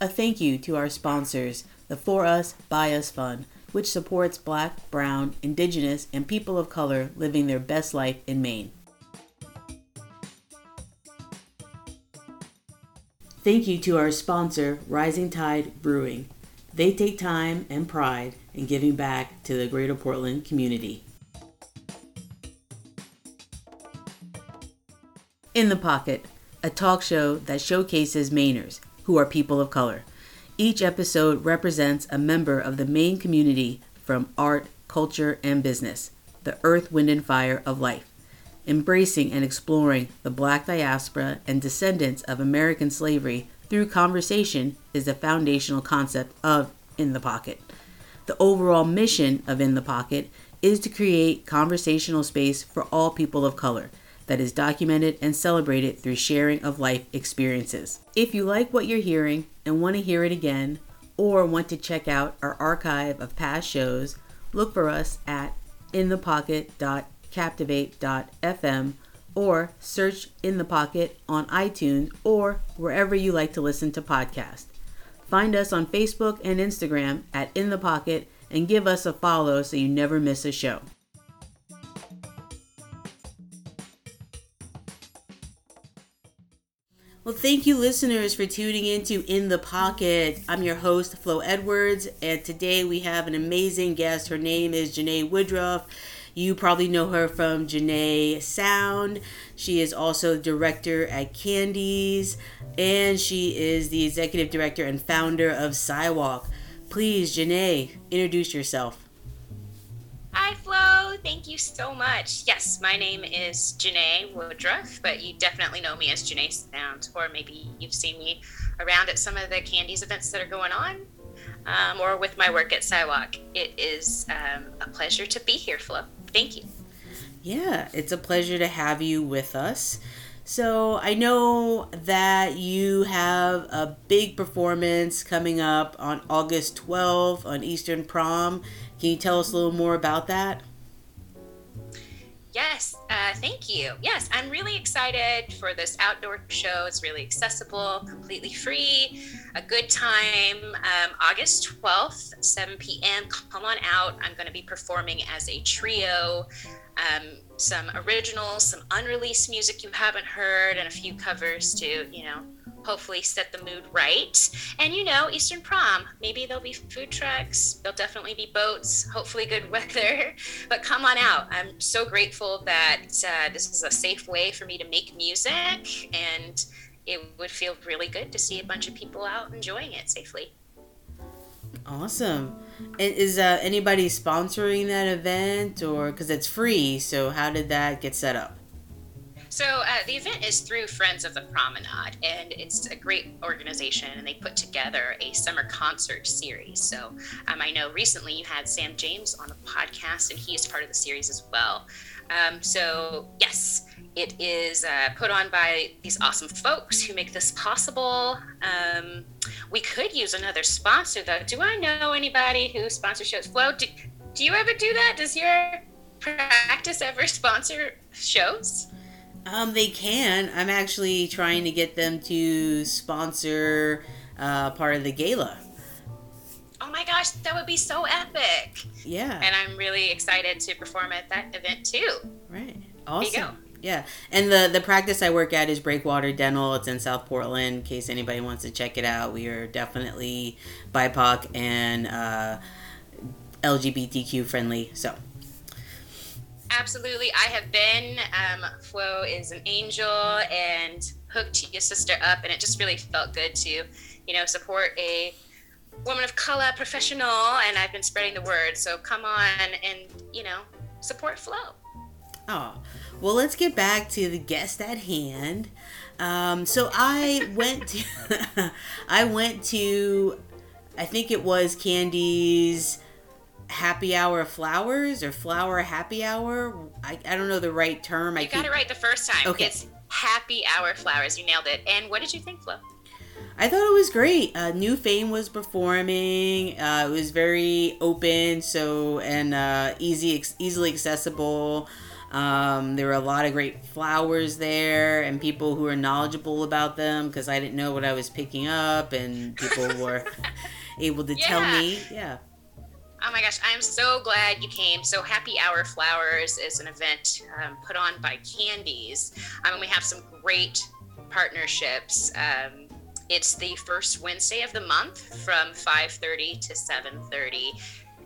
A thank you to our sponsors, the For Us, By Us Fund, which supports black, brown, indigenous, and people of color living their best life in Maine. Thank you to our sponsor, Rising Tide Brewing. They take time and pride in giving back to the greater Portland community. In the Pocket, a talk show that showcases Mainers, who are people of color. Each episode represents a member of the Maine community from art, culture, and business, the earth, wind, and fire of life. Embracing and exploring the black diaspora and descendants of American slavery through conversation is the foundational concept of In the Pocket. The overall mission of In the Pocket is to create conversational space for all people of color that is documented and celebrated through sharing of life experiences. If you like what you're hearing and want to hear it again, or want to check out our archive of past shows, look for us at inthepocket.captivate.fm or search In the Pocket on iTunes or wherever you like to listen to podcasts. Find us on Facebook and Instagram at In the Pocket and give us a follow so you never miss a show. Well, thank you, listeners, for tuning into In the Pocket. I'm your host, Flo Edwards, and today we have an amazing guest. Her name is Janae Woodruff. You probably know her from Janae Sound. She is also director at Candys, and she is the executive director and founder of CYWOC. Please, Janae, introduce yourself. Thank you so much. Yes, my name is Janae Woodruff, but you definitely know me as Janae Sound, or maybe you've seen me around at some of the Candys events that are going on, um, or with my work at CYWOC. It is um, a pleasure to be here, Flo. Thank you. Yeah, it's a pleasure to have you with us. So I know that you have a big performance coming up on August 12th on Eastern Prom can you tell us a little more about that? Yes, uh, thank you. Yes, I'm really excited for this outdoor show. It's really accessible, completely free, a good time. Um, August 12th, 7 p.m. Come on out. I'm going to be performing as a trio. Um, some originals, some unreleased music you haven't heard, and a few covers to, you know, hopefully set the mood right. And you know, Eastern Prom, maybe there'll be food trucks, there'll definitely be boats, hopefully good weather. But come on out. I'm so grateful that uh, this is a safe way for me to make music, and it would feel really good to see a bunch of people out enjoying it safely. Awesome. Is uh, anybody sponsoring that event, or because it's free? So how did that get set up? So uh, the event is through Friends of the Promenade, and it's a great organization, and they put together a summer concert series. So um, I know recently you had Sam James on the podcast, and he is part of the series as well. Um, so yes, it is uh, put on by these awesome folks who make this possible. Um, we could use another sponsor though. Do I know anybody who sponsors shows? Flo, do, do you ever do that? Does your practice ever sponsor shows? Um, they can. I'm actually trying to get them to sponsor uh, part of the gala. Oh my gosh, that would be so epic! Yeah. And I'm really excited to perform at that event too. Right. Awesome. Yeah, and the the practice I work at is Breakwater Dental. It's in South Portland. In case anybody wants to check it out, we are definitely BIPOC and uh, LGBTQ friendly. So Absolutely. I have been. Um, Flo is an angel and hooked your sister up, and it just really felt good to, you know, support a woman of color professional, and I've been spreading the word. So come on and, you know, support Flo. Oh, well, let's get back to the guest at hand. Um, so I went to, I went to, I think it was Candy's happy hour flowers or flower happy hour. I, I don't know the right term. You I got keep... it right the first time. Okay. It's happy hour flowers. You nailed it. And what did you think, Flo? I thought it was great. Uh, New Fame was performing. Uh, it was very open, so and uh, easy, easily accessible. Um, there were a lot of great flowers there and people who were knowledgeable about them because I didn't know what I was picking up, and people were able to yeah. tell me. Yeah. Oh my gosh, I am so glad you came. So, Happy Hour Flowers is an event um, put on by Candys. I mean, we have some great partnerships. Um, it's the first Wednesday of the month from 5:30 to 7:30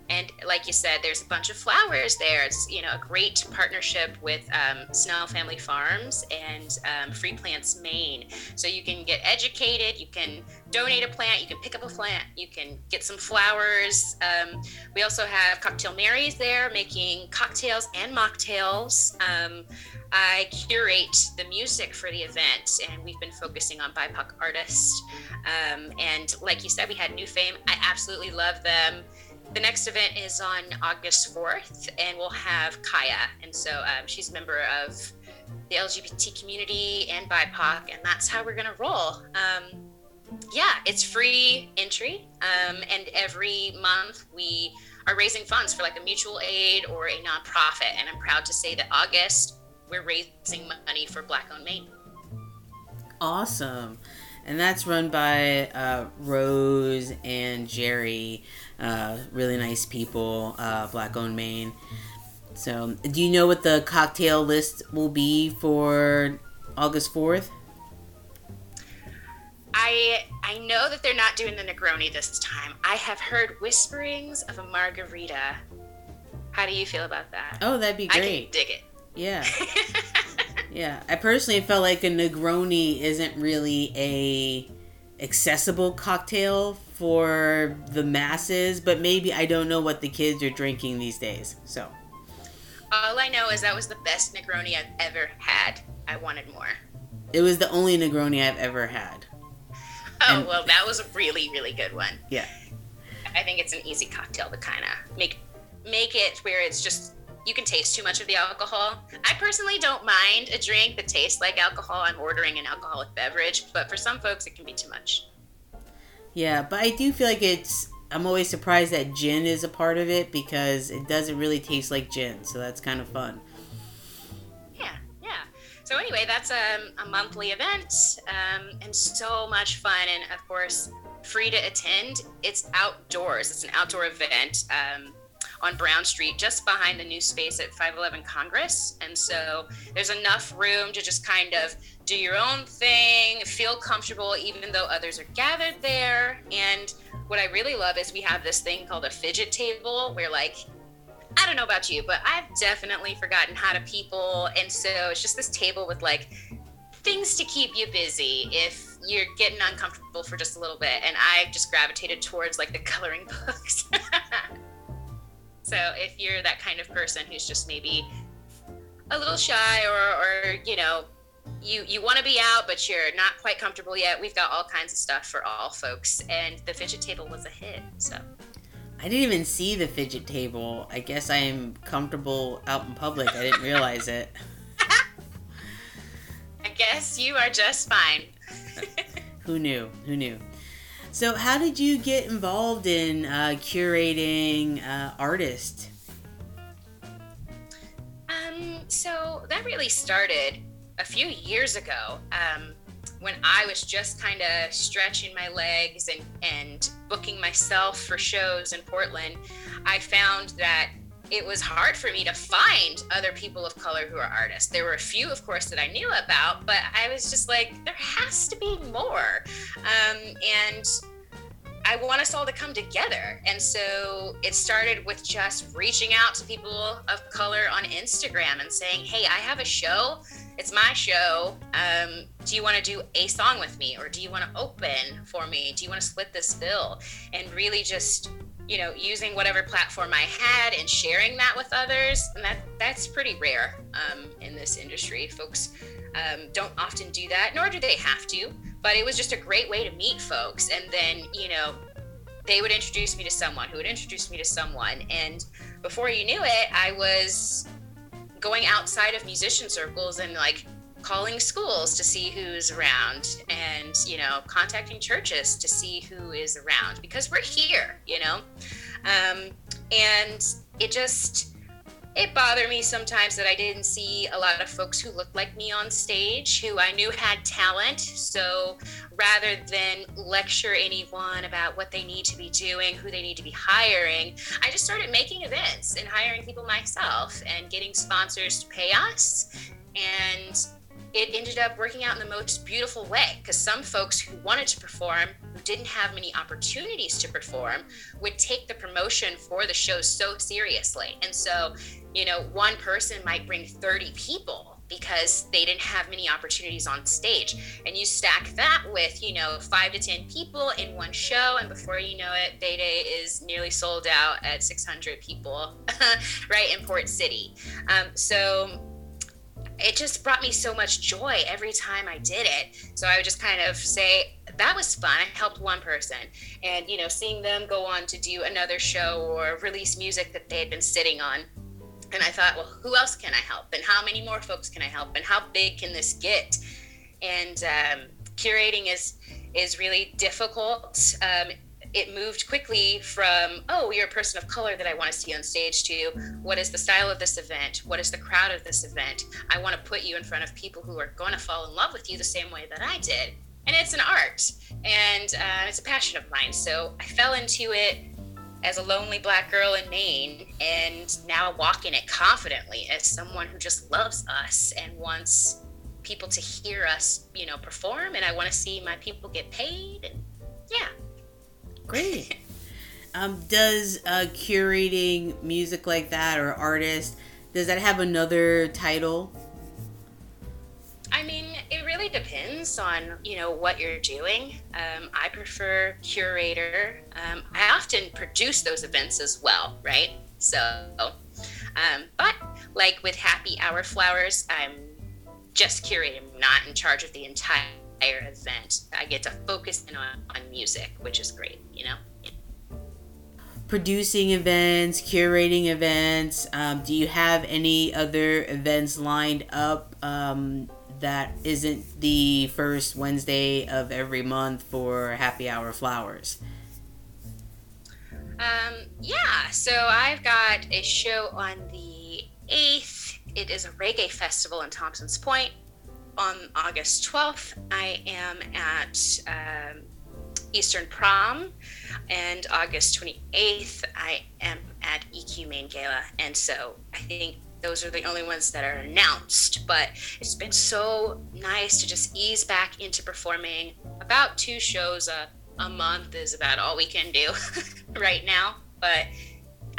and like you said there's a bunch of flowers there it's you know a great partnership with um, snell family farms and um, free plants maine so you can get educated you can donate a plant you can pick up a plant you can get some flowers um, we also have cocktail marys there making cocktails and mocktails um, I curate the music for the event, and we've been focusing on BIPOC artists. Um, and like you said, we had New Fame. I absolutely love them the next event is on August 4th, and we'll have Kaya. And so um, she's a member of the LGBT community and BIPOC, and that's how we're going to roll. Um, yeah, it's free entry, um, and every month we are raising funds for like a mutual aid or a nonprofit. And I'm proud to say that August we're raising money for Black Owned Maine. Awesome. And that's run by uh, Rose and Jerry. Uh, really nice people, uh, Black owned Maine. So, do you know what the cocktail list will be for August 4th? I I know that they're not doing the Negroni this time. I have heard whisperings of a margarita. How do you feel about that? Oh, that'd be great. I can dig it. Yeah. yeah. I personally felt like a Negroni isn't really a accessible cocktail for the masses, but maybe I don't know what the kids are drinking these days. So all I know is that was the best Negroni I've ever had. I wanted more. It was the only Negroni I've ever had. Oh, and, well, that was a really, really good one. Yeah. I think it's an easy cocktail to kind of make make it where it's just you can taste too much of the alcohol. I personally don't mind a drink that tastes like alcohol. I'm ordering an alcoholic beverage, but for some folks, it can be too much. Yeah, but I do feel like it's. I'm always surprised that gin is a part of it because it doesn't really taste like gin, so that's kind of fun. Yeah, yeah. So anyway, that's a, a monthly event um, and so much fun, and of course, free to attend. It's outdoors. It's an outdoor event. Um, on Brown Street, just behind the new space at 511 Congress. And so there's enough room to just kind of do your own thing, feel comfortable, even though others are gathered there. And what I really love is we have this thing called a fidget table where, like, I don't know about you, but I've definitely forgotten how to people. And so it's just this table with like things to keep you busy if you're getting uncomfortable for just a little bit. And I just gravitated towards like the coloring books. So if you're that kind of person who's just maybe a little shy or, or you know, you you want to be out but you're not quite comfortable yet, we've got all kinds of stuff for all folks. And the fidget table was a hit. So I didn't even see the fidget table. I guess I am comfortable out in public. I didn't realize it. I guess you are just fine. Who knew? Who knew? So, how did you get involved in uh, curating uh, artists? Um, so that really started a few years ago um, when I was just kind of stretching my legs and, and booking myself for shows in Portland. I found that it was hard for me to find other people of color who are artists. There were a few, of course, that I knew about, but I was just like, there has to be more. Um, and I want us all to come together. And so it started with just reaching out to people of color on Instagram and saying, hey, I have a show. It's my show. Um, do you want to do a song with me? Or do you want to open for me? Do you want to split this bill? And really just you know using whatever platform i had and sharing that with others and that that's pretty rare um, in this industry. Folks um, don't often do that nor do they have to but it was just a great way to meet folks and then you know they would introduce me to someone who would introduce me to someone and before you knew it i was going outside of musician circles and like calling schools to see who's around and you know contacting churches to see who is around because we're here you know um, and it just it bothered me sometimes that I didn't see a lot of folks who looked like me on stage, who I knew had talent. So rather than lecture anyone about what they need to be doing, who they need to be hiring, I just started making events and hiring people myself and getting sponsors to pay us. And it ended up working out in the most beautiful way because some folks who wanted to perform who didn't have many opportunities to perform would take the promotion for the show so seriously. And so you know one person might bring 30 people because they didn't have many opportunities on stage. And you stack that with you know five to ten people in one show and before you know it Bay Day is nearly sold out at 600 people right in port city. Um, so it just brought me so much joy every time I did it. So I would just kind of say, that was fun. I helped one person. And, you know, seeing them go on to do another show or release music that they had been sitting on. And I thought, well, who else can I help? And how many more folks can I help? And how big can this get? And um, curating is is really difficult. Um, it moved quickly from oh you're a person of color that i want to see on stage to what is the style of this event? What is the crowd of this event? I want to put you in front of people who are going to fall in love with you the same way that i did. And it's an art and uh, it's a passion of mine. So i fell into it as a lonely black girl in maine and now I walk in it confidently as someone who just loves us and wants people to hear us you know perform and i want to see my people get paid and yeah Great. Um, does uh, curating music like that or artist does that have another title? I mean, it really depends on you know what you're doing. Um, I prefer curator. Um, I often produce those events as well, right? So, um, but like with Happy Hour Flowers, I'm just curating. I'm not in charge of the entire event. I get to focus in on, on music, which is great, you know? Producing events, curating events. Um, do you have any other events lined up um, that isn't the first Wednesday of every month for Happy Hour Flowers? Um, yeah, so I've got a show on the 8th. It is a reggae festival in Thompson's Point on August 12th, I am at um, Eastern Prom, and August 28th, I am at EQ Maine Gala. And so I think those are the only ones that are announced. But it's been so nice to just ease back into performing. About two shows a, a month is about all we can do right now. But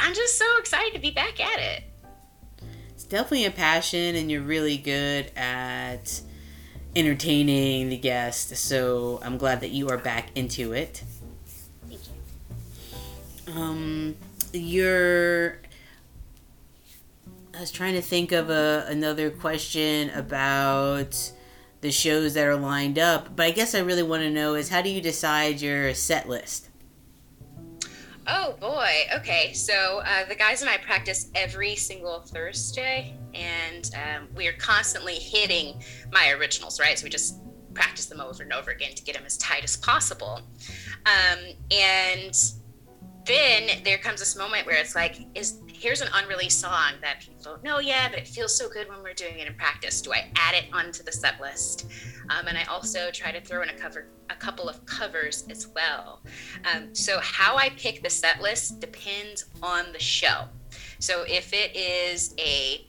I'm just so excited to be back at it definitely a passion and you're really good at entertaining the guest. So I'm glad that you are back into it. Thank you. Um, you're. I was trying to think of a, another question about the shows that are lined up, but I guess I really want to know is how do you decide your set list? Oh boy. Okay. So uh, the guys and I practice every single Thursday, and um, we are constantly hitting my originals, right? So we just practice them over and over again to get them as tight as possible. Um, and then there comes this moment where it's like, is here's an unreleased song that people don't know yet, but it feels so good when we're doing it in practice. Do I add it onto the set list? Um, and I also try to throw in a cover, a couple of covers as well. Um, so how I pick the set list depends on the show. So if it is a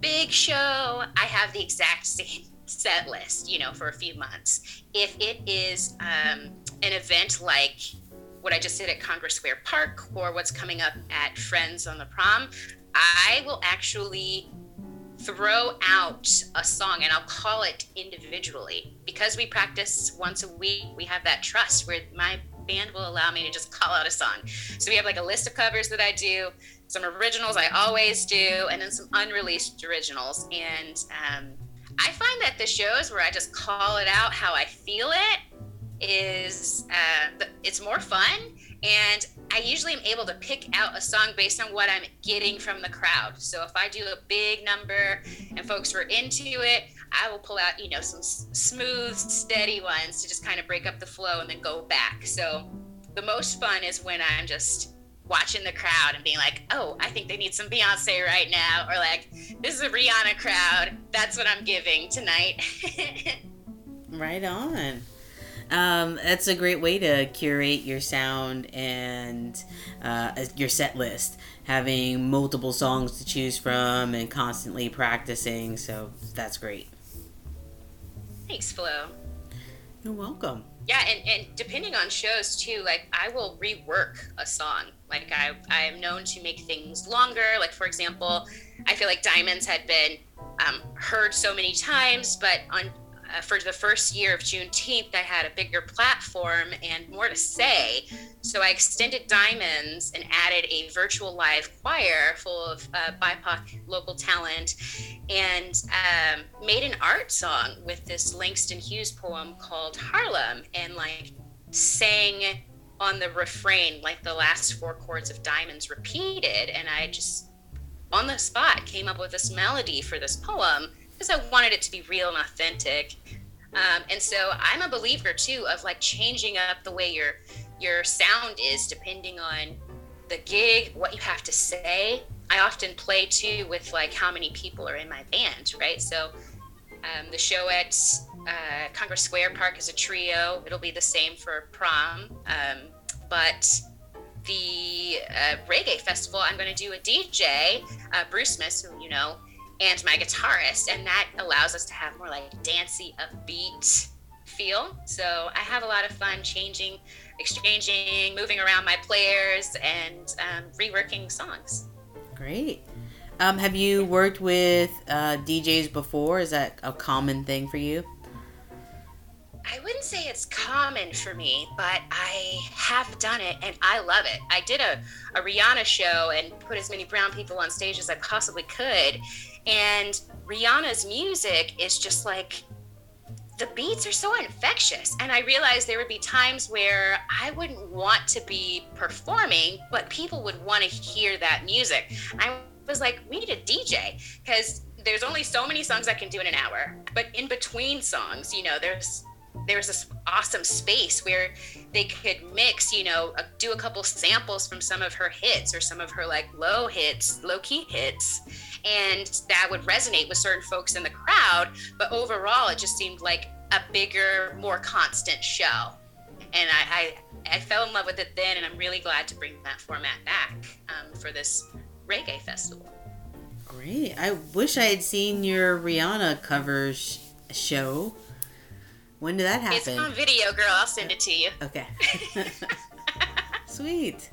big show, I have the exact same set list, you know, for a few months. If it is um, an event like what I just did at Congress Square Park or what's coming up at Friends on the Prom, I will actually throw out a song and I'll call it individually. Because we practice once a week, we have that trust where my band will allow me to just call out a song. So we have like a list of covers that I do, some originals I always do, and then some unreleased originals. And um, I find that the shows where I just call it out how I feel it is uh, it's more fun and i usually am able to pick out a song based on what i'm getting from the crowd so if i do a big number and folks were into it i will pull out you know some smooth steady ones to just kind of break up the flow and then go back so the most fun is when i'm just watching the crowd and being like, oh, I think they need some Beyonce right now, or like, this is a Rihanna crowd. That's what I'm giving tonight. right on. Um, that's a great way to curate your sound and uh, your set list. Having multiple songs to choose from and constantly practicing, so that's great. Thanks, Flo. You're welcome. Yeah, and, and depending on shows too, like I will rework a song. Like I I am known to make things longer. Like for example, I feel like Diamonds had been um, heard so many times, but on uh, for the first year of Juneteenth, I had a bigger platform and more to say. So I extended Diamonds and added a virtual live choir full of uh, BIPOC local talent and um, made an art song with this Langston Hughes poem called Harlem and like sang on the refrain, like the last four chords of Diamonds repeated. And I just on the spot came up with this melody for this poem because I wanted it to be real and authentic. Um, and so I'm a believer too of like changing up the way your your sound is depending on the gig, what you have to say. I often play too with like how many people are in my band, right? So um, the show at uh, Congress Square Park is a trio. It'll be the same for prom, um, but the uh, reggae festival, I'm going to do a DJ, uh, Bruce Smith, who you know, and my guitarist, and that allows us to have more like dancey, upbeat feel. So I have a lot of fun changing, exchanging, moving around my players, and um, reworking songs. Great. Um, have you worked with uh, DJs before? Is that a common thing for you? I wouldn't say it's common for me, but I have done it and I love it. I did a, a Rihanna show and put as many brown people on stage as I possibly could. And Rihanna's music is just like the beats are so infectious. And I realized there would be times where I wouldn't want to be performing, but people would want to hear that music. I was like, we need a DJ because there's only so many songs I can do in an hour. But in between songs, you know, there's there's this awesome space where they could mix, you know, do a couple samples from some of her hits or some of her like low hits, low key hits, and that would resonate with certain folks in the crowd. But overall, it just seemed like a bigger, more constant show. And I, I, I fell in love with it then, and I'm really glad to bring that format back um, for this reggae festival. Great. I wish I had seen your Rihanna cover sh- show. When did that happen? It's on video, girl. I'll send it to you. Okay. Sweet.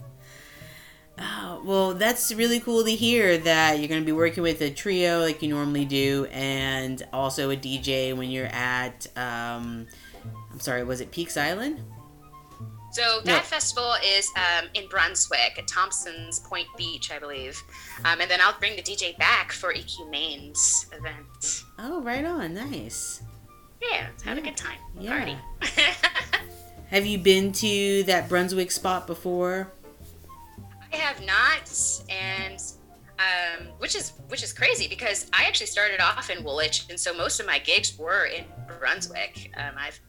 Oh, well, that's really cool to hear that you're going to be working with a trio like you normally do, and also a DJ when you're at. Um, I'm sorry, was it Peaks Island? So that no. festival is um, in Brunswick at Thompson's Point Beach, I believe, um, and then I'll bring the DJ back for EQ Maine's event. Oh, right on, nice. Yeah, have yeah. a good time. Yeah. Party. have you been to that Brunswick spot before? I have not, and um, which is which is crazy because I actually started off in Woolwich, and so most of my gigs were in Brunswick. Um, I've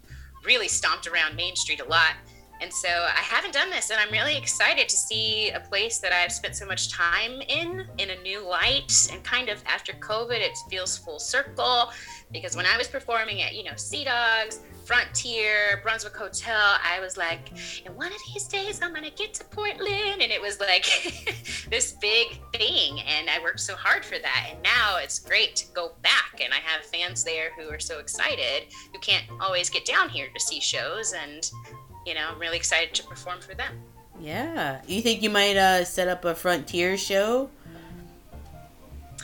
really stomped around Main Street a lot, and so I haven't done this, and I'm really excited to see a place that I've spent so much time in in a new light. And kind of after COVID, it feels full circle because when I was performing at you know Sea Dogs, Frontier, Brunswick Hotel, I was like, and one of these days I'm gonna get to Portland, and it was like this big thing, and I worked so hard for that, and now it's great to go back, and I have fans there who are so excited who can't always get down here to see shows, and you know, I'm really excited to perform for them. Yeah, you think you might uh, set up a Frontier show?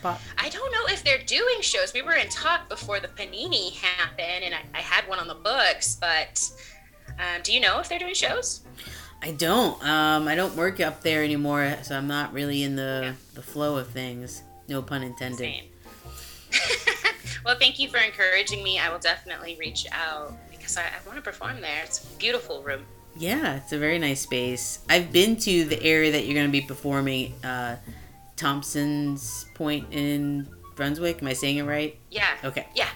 I don't know if they're doing shows. We were in talk before the Panini happened, and I, I had one on the books. But um, do you know if they're doing shows? I don't. Um, I don't work up there anymore, so I'm not really in the yeah. the flow of things. No pun intended. well, thank you for encouraging me. I will definitely reach out because I, I want to perform there. It's a beautiful room. Yeah, it's a very nice space. I've been to the area that you're going to be performing. Uh, Thompson's Point in Brunswick. Am I saying it right? Yeah. Okay. Yeah.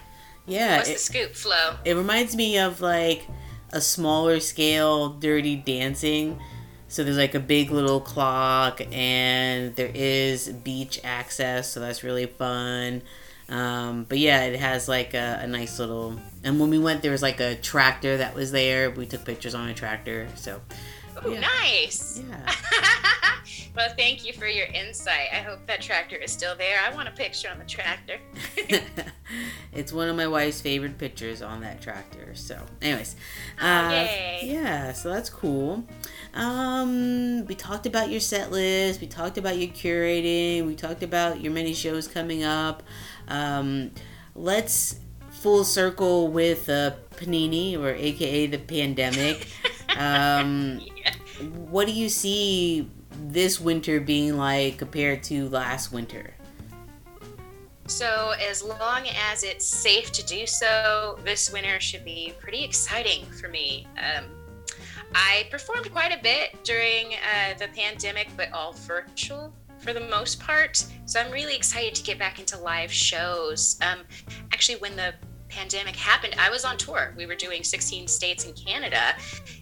Yeah. What's it, the scoop, Flo? It reminds me of like a smaller scale Dirty Dancing. So there's like a big little clock, and there is beach access, so that's really fun. Um, but yeah, it has like a, a, nice little. And when we went, there was like a tractor that was there. We took pictures on a tractor. So. Ooh, yeah. nice. Yeah. well, thank you for your insight. I hope that tractor is still there. I want a picture on the tractor. it's one of my wife's favorite pictures on that tractor. So, anyways, oh, uh, yeah. So that's cool. Um, we talked about your set list. We talked about your curating. We talked about your many shows coming up. Um, let's full circle with uh, Panini, or AKA the pandemic. Um, yeah. What do you see this winter being like compared to last winter? So, as long as it's safe to do so, this winter should be pretty exciting for me. Um, I performed quite a bit during uh, the pandemic, but all virtual for the most part. So I'm really excited to get back into live shows. Um, actually, when the pandemic happened, I was on tour. We were doing 16 states in Canada,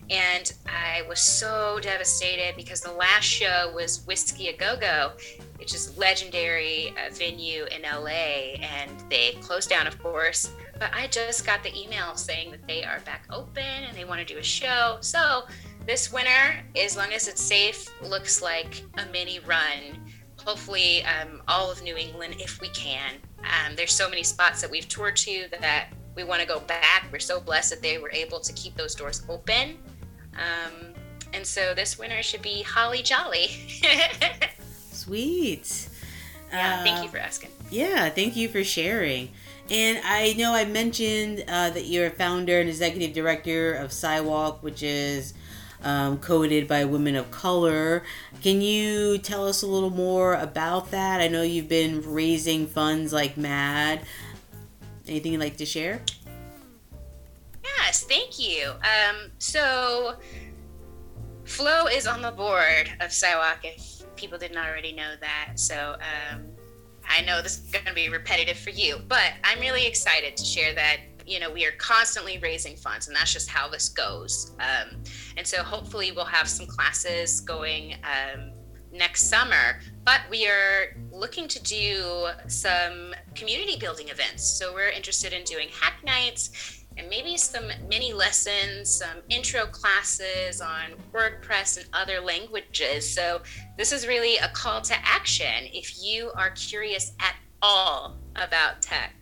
and I was so devastated because the last show was Whiskey a Go Go, which is legendary uh, venue in LA, and they closed down, of course. But I just got the email saying that they are back open and they want to do a show. So this winter, as long as it's safe, looks like a mini run hopefully um, all of New England if we can. Um, there's so many spots that we've toured to that we want to go back. We're so blessed that they were able to keep those doors open. Um, and so this winter should be holly jolly. Sweet. Yeah, uh, thank you for asking. Yeah, thank you for sharing. And I know I mentioned uh, that you're a founder and executive director of CYWOC, which is um, coded by women of color. Can you tell us a little more about that? I know you've been raising funds like mad. Anything you'd like to share? Yes, thank you. Um, so, Flo is on the board of CYWOC if people didn't already know that. So, um, I know this is going to be repetitive for you, but I'm really excited to share that you know we are constantly raising funds and that's just how this goes. Um, and so hopefully we'll have some classes going um, next summer but we are looking to do some community building events. So we're interested in doing hack nights and maybe some mini lessons, some intro classes on WordPress and other languages. So, this is really a call to action if you are curious at all about tech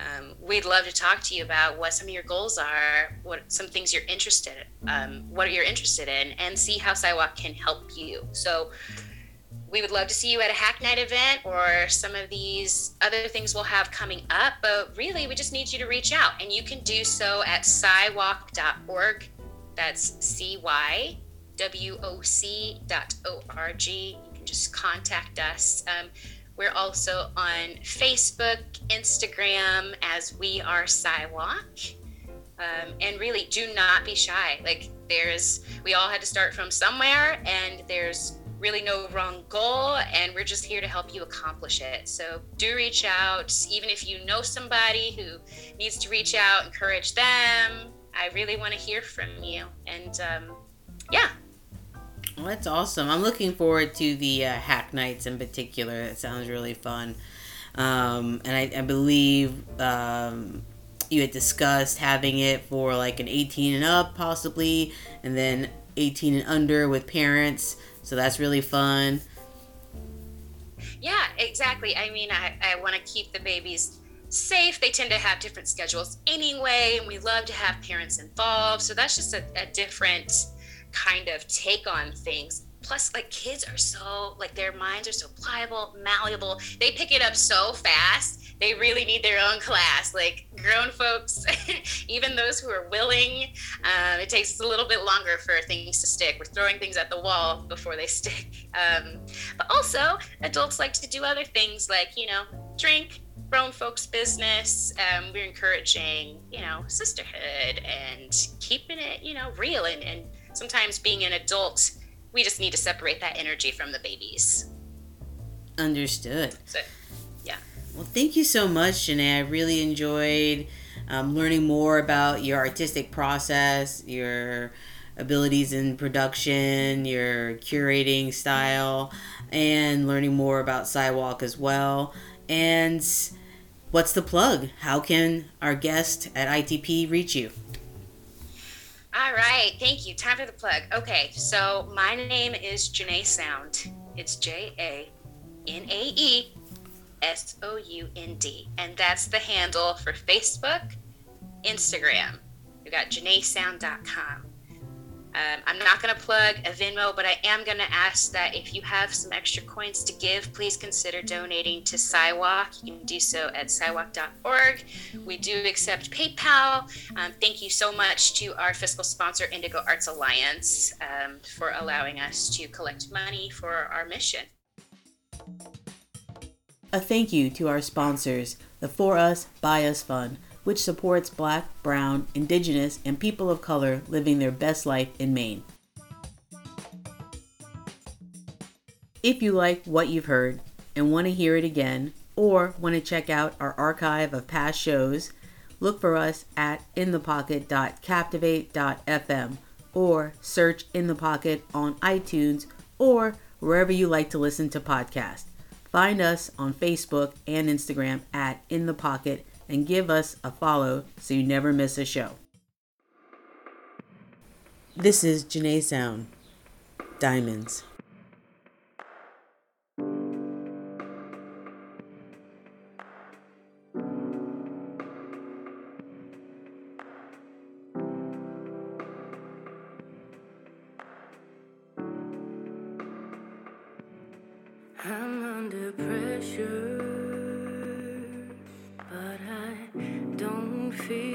um, we'd love to talk to you about what some of your goals are, what some things you're interested in, um, what you're interested in, and see how CYWOC can help you. So we would love to see you at a Hack Night event or some of these other things we'll have coming up. But really, we just need you to reach out, and you can do so at cywoc.org. That's C Y W O C dot O R G. You can just contact us. Um, we're also on Facebook, Instagram as We Are CYWOC. Um, and really, do not be shy. Like, there's, we all had to start from somewhere, and there's really no wrong goal, and we're just here to help you accomplish it. So, do reach out. Even if you know somebody who needs to reach out, encourage them. I really want to hear from you. And um, yeah, well, that's awesome. I'm looking forward to the uh, hack nights in particular. It sounds really fun. Um, and I, I believe um, you had discussed having it for like an 18 and up, possibly, and then 18 and under with parents. So that's really fun. Yeah, exactly. I mean, I, I want to keep the babies safe. They tend to have different schedules anyway, and we love to have parents involved. So that's just a, a different kind of take on things. Plus like kids are so like their minds are so pliable malleable. They pick it up so fast they really need their own class. Like grown folks even those who are willing uh, it takes a little bit longer for things to stick. We're throwing things at the wall before they stick. Um, but also adults like to do other things like you know drink grown folks business. Um, we're encouraging you know sisterhood and keeping it you know real and, and sometimes being an adult, we just need to separate that energy from the babies. Understood. So, yeah. Well, thank you so much, Janae. I really enjoyed um, learning more about your artistic process, your abilities in production, your curating style, and learning more about CYWOC as well. And what's the plug? How can our guest at ITP reach you? All right, thank you. Time for the plug. Okay, so my name is Janae Sound. It's J A N A E S O U N D, and that's the handle for Facebook, Instagram. We got JanaeSound.com. Um, I'm not going to plug a Venmo, but I am going to ask that if you have some extra coins to give, please consider donating to CYWOC. You can do so at CYWOC.org. We do accept PayPal. Um, thank you so much to our fiscal sponsor, Indigo Arts Alliance, um, for allowing us to collect money for our mission. A thank you to our sponsors, the For Us, By Us Fund which supports black, brown, indigenous, and people of color living their best life in Maine. If you like what you've heard and want to hear it again, or want to check out our archive of past shows, look for us at inthepocket.captivate.fm or search In the Pocket on iTunes or wherever you like to listen to podcasts. Find us on Facebook and Instagram at In the Pocket and give us a follow so you never miss a show. This is Janae Sound. Diamonds. But